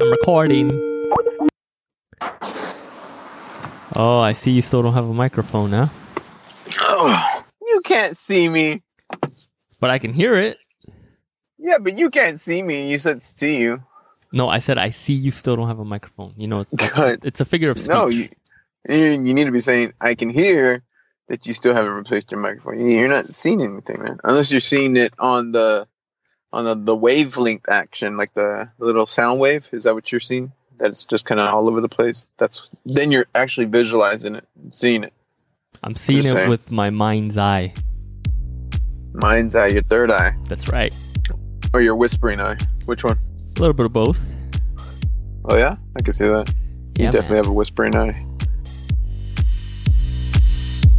I'm recording. Oh, I see you still don't have a microphone now, Oh, you can't see me. but I can hear it. Yeah, but you can't see me. You said see you. No, I said I see you still don't have a microphone. You know, it's like, it's a figure of speech. No, you you need to be saying I can hear that you still haven't replaced your microphone. You're not seeing anything, man. Unless you're seeing it on the on the, the wavelength action, like the little sound wave. Is that what you're seeing? That it's just kind of all over the place. That's then you're actually visualizing it, and seeing it. I'm seeing it saying. with my mind's eye. Mind's eye, your third eye, That's right. or your whispering eye. Which one? A little bit of both. Oh yeah, I can see that. You definitely man. have a whispering eye.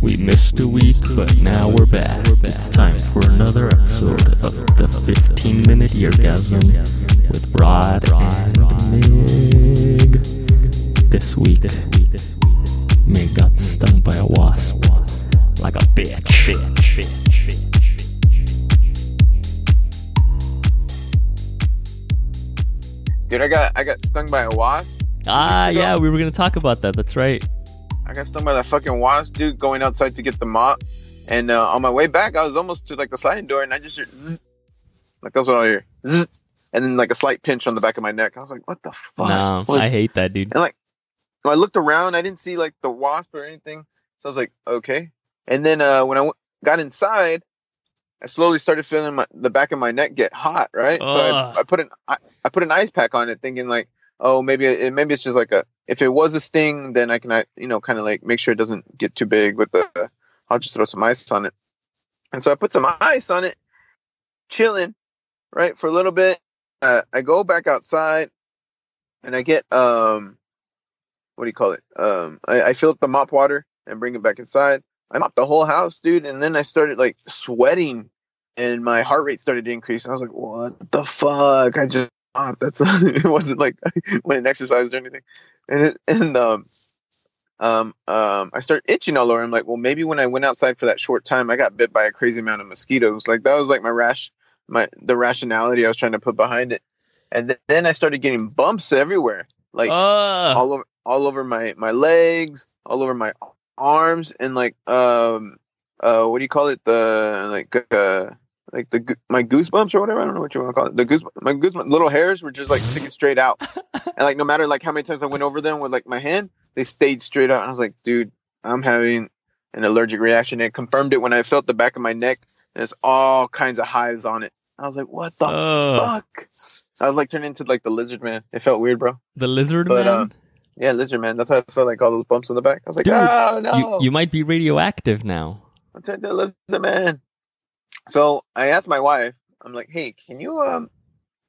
We missed a week, but now we're back. It's time for another episode of the 15 minute eargasm with Rod and Mig. This week, Mig got stung by a wasp like a bitch. Dude, I got I got stung by a wasp. Ah, yeah, we were gonna talk about that. That's right. I got stung by that fucking wasp, dude, going outside to get the mop. And uh, on my way back, I was almost to like the sliding door, and I just heard zzz. like that's what I hear, zzz. and then like a slight pinch on the back of my neck. I was like, "What the fuck?" No, What I hate that, dude. And like, I looked around, I didn't see like the wasp or anything. So I was like, "Okay." And then uh, when I w- got inside, I slowly started feeling my, the back of my neck get hot. Right, so I, I put an I, I put an ice pack on it, thinking like, "Oh, maybe it, maybe it's just like a if it was a sting, then I can you know kind of like make sure it doesn't get too big with the. I'll just throw some ice on it." And so I put some ice on it, chilling, right for a little bit. Uh, I go back outside, and I get um, what do you call it? Um, I, I fill up the mop water and bring it back inside. I mopped the whole house, dude, and then I started like sweating, and my heart rate started to increase. I was like, "What the fuck?" I just That's it wasn't like I went and exercised or anything, and it, and um. Um, um, I start itching all over. I'm like, well, maybe when I went outside for that short time, I got bit by a crazy amount of mosquitoes. Like that was like my rash, my the rationality I was trying to put behind it. And th- then I started getting bumps everywhere, like Ugh. all over all over my my legs, all over my arms, and like um uh what do you call it? The like uh like the my goosebumps or whatever. I don't know what you want to call it. The goose my goosebumps little hairs were just like sticking straight out, and like no matter like how many times I went over them with like my hand, they stayed straight out. And I was like, dude, I'm having an allergic reaction. It confirmed it when I felt the back of my neck. There's all kinds of hives on it. I was like, what the Ugh. fuck? I was like turning into like the lizard man. It felt weird, bro. The lizard But, man. uh, Yeah, lizard man. That's how I felt like all those bumps in the back. I was like, Dude, oh no, you, you might be radioactive now. I'm the lizard man. So I asked my wife. I'm like, hey, can you um,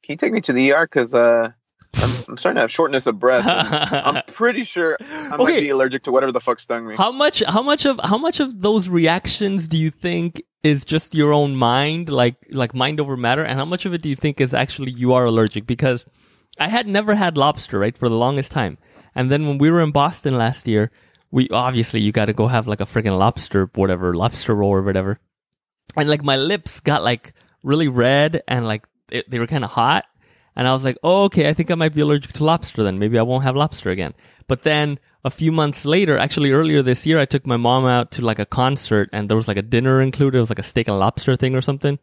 can you take me to the ER? Cause uh, I'm, I'm starting to have shortness of breath. I'm pretty sure I might Okay. be allergic to whatever the fuck stung me. How much how much of how much of those reactions do you think is just your own mind, like like mind over matter, and how much of it do you think is actually you are allergic? Because I had never had lobster, right, for the longest time. And then when we were in Boston last year, we obviously you gotta go have like a freaking lobster, whatever, lobster roll or whatever. And like my lips got like really red and like it, they were kind of hot. And I was like, oh, okay, I think I might be allergic to lobster then. Maybe I won't have lobster again. But then a few months later, actually earlier this year, I took my mom out to like a concert and there was like a dinner included. It was like a steak and lobster thing or something.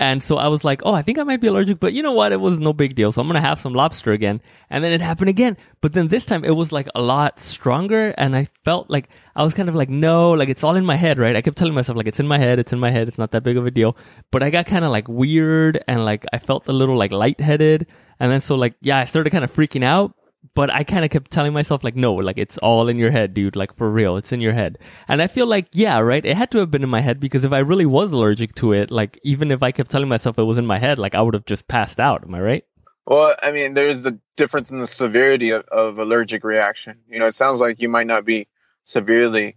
And so I was like, oh, I think I might be allergic, but you know what? It was no big deal. So I'm going to have some lobster again. And then it happened again. But then this time it was like a lot stronger. And I felt like I was kind of like, no, like it's all in my head, right? I kept telling myself like, it's in my head. It's in my head. It's not that big of a deal. But I got kind of like weird and like I felt a little like lightheaded. And then so like, yeah, I started kind of freaking out. But I kind of kept telling myself like, no, like it's all in your head, dude. Like for real, it's in your head. And I feel like, yeah, right. It had to have been in my head because if I really was allergic to it, like even if I kept telling myself it was in my head, like I would have just passed out. Am I right? Well, I mean, there's a difference in the severity of, of allergic reaction. You know, it sounds like you might not be severely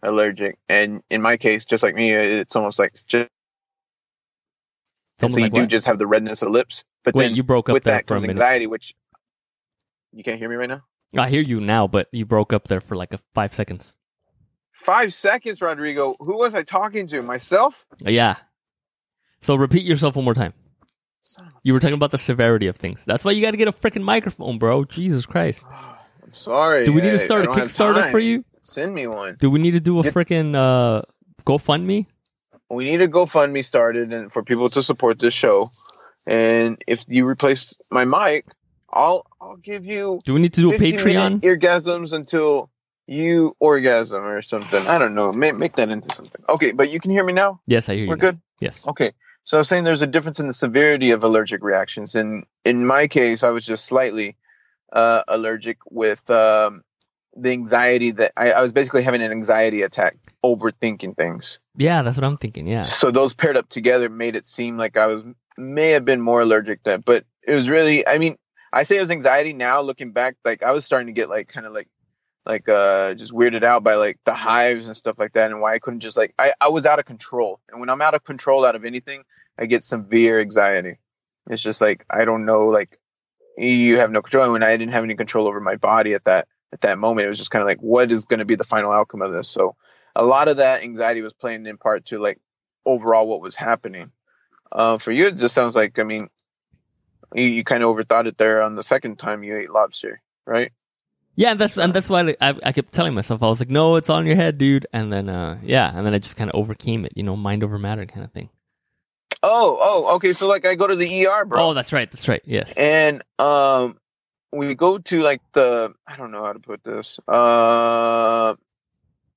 allergic, and in my case, just like me, it's almost like it's just almost so you like do what? just have the redness of lips. But Wait, then you broke up with that comes minute. anxiety, which you can't hear me right now. I hear you now, but you broke up there for like a five seconds. Five seconds, Rodrigo. Who was I talking to? Myself? Yeah. So repeat yourself one more time. You were talking about the severity of things. That's why you got to get a freaking microphone, bro. Jesus Christ. I'm sorry. Do we need to start a Kickstarter for you? Send me one. Do we need to do a freaking uh, GoFundMe? We need a GoFundMe started and for people to support this show. And if you replace my mic, I'll I'll give you Do we need to do a Patreon? orgasms until you orgasm or something. I don't know. Make, make that into something. Okay, but you can hear me now. Yes, I hear you. We're now. good. Yes. Okay. So I was saying there's a difference in the severity of allergic reactions. And in my case, I was just slightly uh, allergic with um, the anxiety that I, I was basically having an anxiety attack, overthinking things. Yeah, that's what I'm thinking. Yeah. So those paired up together made it seem like I was may have been more allergic then, but it was really, I mean, I say it was anxiety now looking back, like I was starting to get like kind of like like uh just weirded out by like the hives and stuff like that and why I couldn't just like I, I was out of control. And when I'm out of control out of anything, I get severe anxiety. It's just like I don't know like you have no control and when I didn't have any control over my body at that at that moment, it was just kind of like what is going to be the final outcome of this. So a lot of that anxiety was playing in part to like overall what was happening. Uh, for you, it just sounds like I mean, you, you kind of overthought it there on the second time you ate lobster, right? Yeah, and that's and that's why I, I kept telling myself I was like, no, it's on your head, dude. And then uh, yeah, and then I just kind of overcame it, you know, mind over matter kind of thing. Oh, oh, okay. So like I go to the ER, bro, Oh, that's right, that's right. Yes. and um, we go to like the I don't know how to put this. Uh,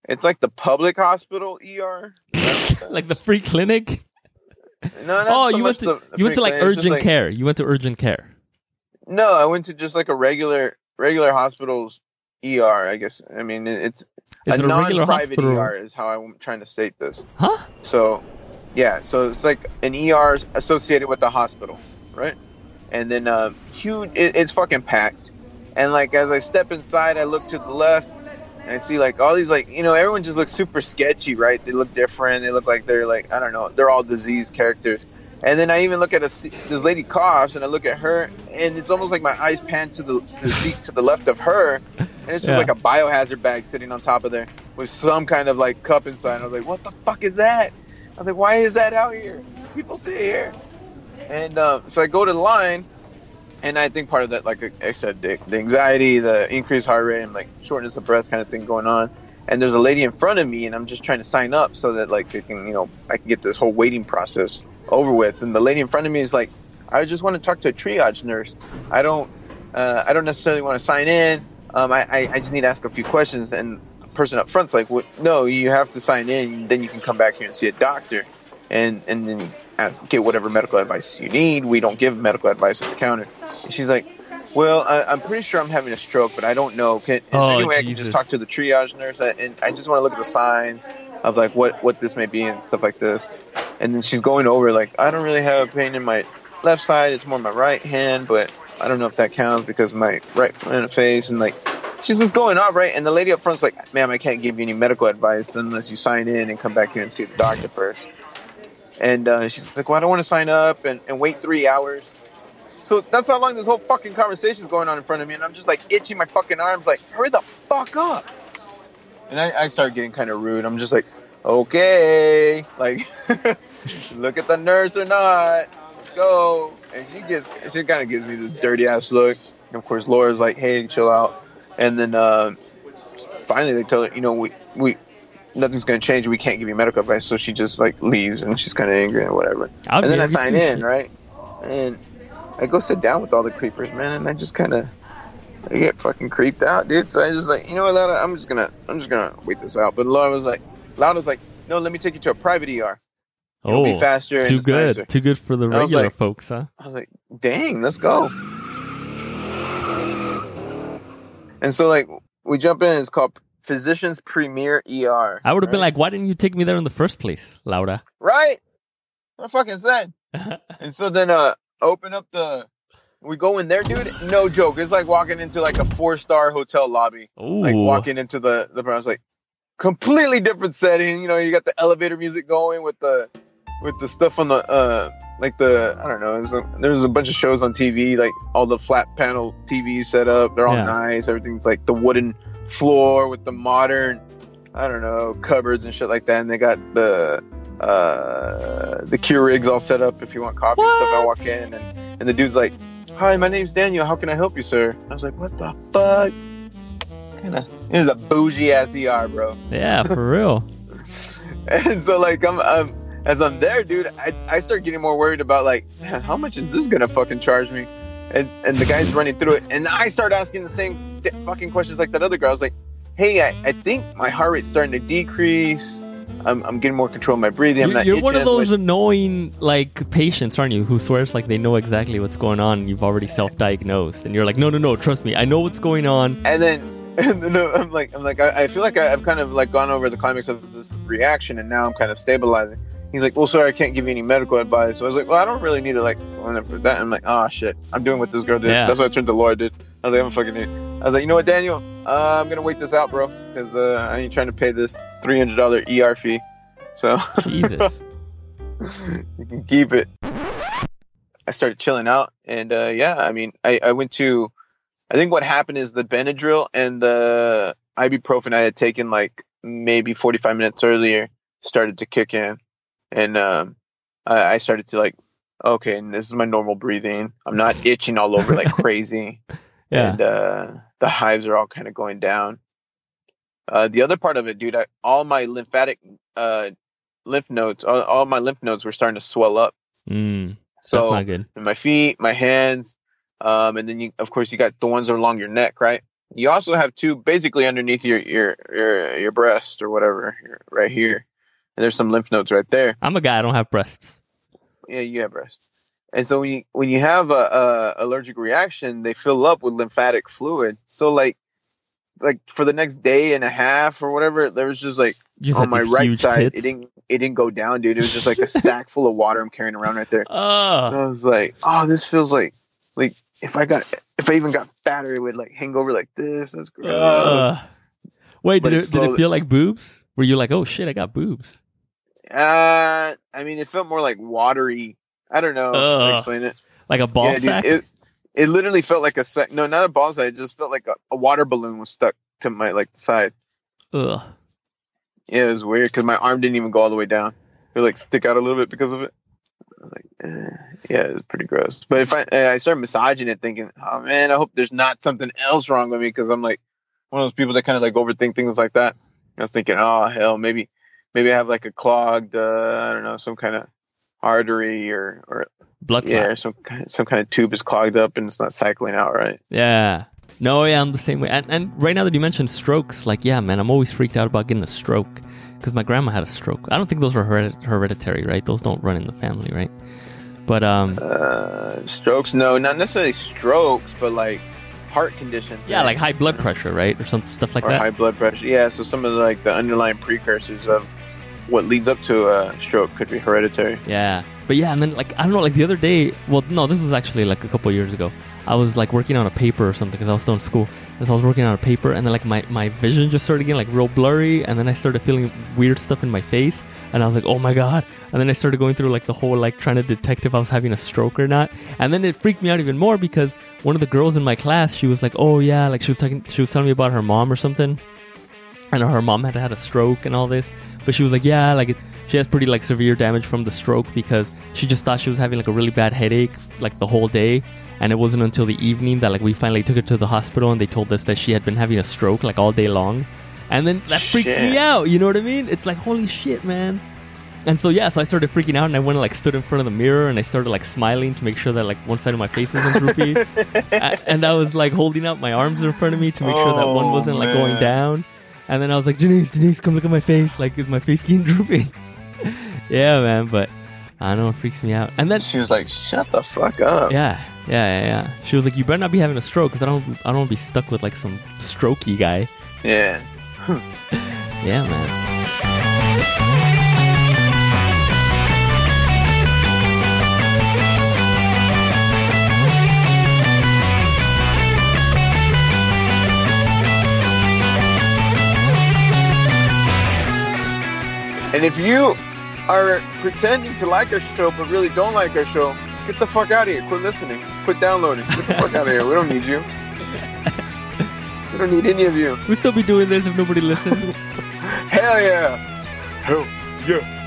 it's like the public hospital ER. like the free clinic. No, Oh, so you went to the- you went to like clinic, it's just, urgent like- care. You went to urgent care. No, I went to just like a regular regular hospital's ER. I guess. I mean, it's Is a it a non-private? ER is how I'm trying to state this. Huh? So, yeah, so it's like an ER associated with the hospital, right? And then uh, huge, it, it's fucking packed. And like as I step inside, I look to the left, and I see like all these like you know everyone just looks super sketchy, right? They look different. They look like they're like I don't know, they're all disease characters. And then I even look at a, this lady coughs, and I look at her, and it's almost like my eyes pan to the, to the seat to the left of her, and it's just Yeah. like a biohazard bag sitting on top of there with some kind of like cup inside. I was like, what the fuck is that? I was like, why is that out here? People sit here. And uh, so I go to the line, and I think part of that, like I said, the, the anxiety, the increased heart rate, and like shortness of breath kind of thing going on. And there's a lady in front of me, and I'm just trying to sign up so that like they can, you know, I can get this whole waiting process over with. And the lady in front of me is like, I just want to talk to a triage nurse. I don't, uh, I don't necessarily want to sign in. Um, I, I, I just need to ask a few questions. And the person up front's like, what, no, you have to sign in. Then you can come back here and see a doctor, and and then get whatever medical advice you need. We don't give medical advice at the counter. And she's like, well, I, I'm pretty sure I'm having a stroke, but I don't know. Can, is there Oh, any way I can just talk to the triage nurse? And I just want to look at the signs of like what what this may be and stuff like this. And then she's going over like, I don't really have pain in my left side. It's more my right hand, but I don't know if that counts because my right front of face and like she's what's going on, right? And the lady up front's like, ma'am, I can't give you any medical advice unless you sign in and come back here and see the doctor first. And uh, she's like, well, I don't want to sign up and, and wait three hours. So that's how long this whole fucking conversation is going on in front of me. And I'm just like itching my fucking arms, like, hurry the fuck up. And I, I start getting kind of rude. I'm just like, okay, like, look at the nurse or not. Go. And she gets, she kind of gives me this dirty ass look. And of course, Laura's like, hey, chill out. And then uh, finally they tell her, you know, we, we, nothing's going to change. We can't give you medical advice. So she just like leaves and she's kind of angry and whatever. I'll and then I sign in, right? And I go sit down with all the creepers, man, and I just kind of I get fucking creeped out, dude. So I just like, you know what, Laura, I'm just gonna I'm just gonna wait this out. But Laura was like, Laura's like, no, let me take you to a private ER. It'll Oh, be faster. too good. nicer." Too good for the And was regular like- folks, huh? I was like, dang, let's go. And so like we jump in. It's called Physicians Premier ER. I would have been like, why didn't you take me there in the first place, Laura? right. What fucking said. And so then uh open up the we go in there, dude. No joke. It's like walking into like a four star hotel lobby. Ooh. Like walking into the the I was like completely different setting. You know, you got the elevator music going with the with the stuff on the uh like the I don't know. There's a, there's a bunch of shows on TV, like all the flat panel TVs set up. They're all Yeah. nice. Everything's like the wooden floor with the modern I don't know cupboards and shit like that. And they got the uh the Keurigs all set up if you want coffee and stuff. I What? walk in and and the dude's like, "Hi, my name's Daniel. How can I help you, sir?" I was like, "What the fuck?" Kind of. This is a bougie ass ER, bro. Yeah, for real. And so like I'm, um, as I'm there, dude, I, I start getting more worried about like, man, how much is this gonna fucking charge me? And and the guy's running through it, and I start asking the same di- fucking questions like that other girl. I was like, hey, I, I think my heart rate's starting to decrease. I'm, I'm getting more control of my breathing. I'm You're, not you're one of those annoying like patients, aren't you? Who swears like they know exactly what's going on. and You've already self-diagnosed, and you're like, no, no, no, trust me, I know what's going on. And then and then I'm like I'm like I, I feel like I, I've kind of like gone over the climax of this reaction, and now I'm kind of stabilizing. He's like, well, sorry, I can't give you any medical advice. So I was like, well, I don't really need to like that. I'm like, oh shit, I'm doing what this girl did. Yeah. That's why I turned to Laura did. I was like, I'm a fucking idiot. I was like, you know what, Daniel, uh, I'm gonna wait this out, bro, because uh, I ain't trying to pay this three hundred dollar ER fee. So Jesus. you can keep it. I started chilling out, and uh, yeah, I mean, I, I went to. I think what happened is the Benadryl and the ibuprofen I had taken like maybe 45 minutes earlier started to kick in, and um, I, I started to like, okay, and this is my normal breathing. I'm not itching all over like crazy, Yeah. and uh, the hives are all kind of going down. Uh, the other part of it, dude, I, all my lymphatic uh, lymph nodes, all, all my lymph nodes were starting to swell up. Mm, So not good. in my feet, my hands, um, and then you, of course, you got the ones along your neck, right? You also have two basically underneath your your your, your breast or whatever, right here. And there's some lymph nodes right there. I'm a guy. I don't have breasts. Yeah, you have breasts. And so when you when you have a, a allergic reaction, they fill up with lymphatic fluid. So like like for the next day and a half or whatever, there was just like just on my right side, tits. it didn't it didn't go down, dude. It was just like a sack full of water I'm carrying around right there. And Ugh. I was like, oh, this feels like like if I got if I even got fatter, it would like hang over like this. That's gross. Ugh. Wait, But did it, it's did it feel like boobs? Were you like, oh shit, I got boobs? Uh, I mean, it felt more like watery. I don't know how to explain it. Like a ball yeah, dude, sack? it it literally felt like a sack. No, not a ball sack. It just felt like a, a water balloon was stuck to my like side. Ugh. Yeah, it was weird because my arm didn't even go all the way down. It would, like stick out a little bit because of it. I was like, eh. yeah, it was pretty gross. But if I I started massaging it, thinking, oh man, I hope there's not something else wrong with me because I'm like one of those people that kind of like overthink things like that. I was thinking, oh hell, maybe maybe I have like a clogged, uh, I don't know, some kind of artery or or Blood clot. yeah, some kind some kind of tube is clogged up and it's not cycling out right. Yeah. No, yeah, I'm the same way. And, and right now that you mentioned strokes, like, yeah, man, I'm always freaked out about getting a stroke because my grandma had a stroke. I don't think those are heredit- hereditary, right? Those don't run in the family, right? But um, Uh, strokes? No, not necessarily strokes, but like heart conditions. yeah, man. like high blood pressure, right, or some stuff like or that. high blood pressure. Yeah, so some of the, like the underlying precursors of what leads up to a stroke could be hereditary. Yeah. But yeah, and then like I don't know, like the other day. Well, no, this was actually like a couple years ago. I was like working on a paper or something because I was still in school. And so I was working on a paper, and then like my my vision just started getting like real blurry, and then I started feeling weird stuff in my face, and I was like, oh my god. And then I started going through like the whole like trying to detect if I was having a stroke or not. And then it freaked me out even more because one of the girls in my class, she was like, oh yeah, like she was talking, she was telling me about her mom or something and her mom had had a stroke and all this. But she was like, yeah, like it, she has pretty like severe damage from the stroke because she just thought she was having like a really bad headache like the whole day. And it wasn't until the evening that like we finally took her to the hospital and they told us that she had been having a stroke like all day long. And then that freaks me out. You know what I mean? It's like holy shit, man. And so yeah, so I started freaking out and I went and like stood in front of the mirror and I started like smiling to make sure that like one side of my face wasn't droopy. A- and I was like holding out my arms in front of me to make sure that one oh, wasn't like going down. And then I was like, Janice, Janice, come look at my face. Like, is my face getting droopy? yeah, man. But I don't know, it freaks me out. And then She was like, "Shut the fuck up." yeah, yeah, yeah, yeah. She was like, you better not be having a stroke because I don't, I don't want to be stuck with like some strokey guy. Yeah. Yeah, man. And if you are pretending to like our show but really don't like our show, get the fuck out of here. Quit listening. Quit downloading. Get the fuck out of here. We don't need you. We don't need any of you. We'd still be doing this if nobody listened. Hell yeah. Hell yeah.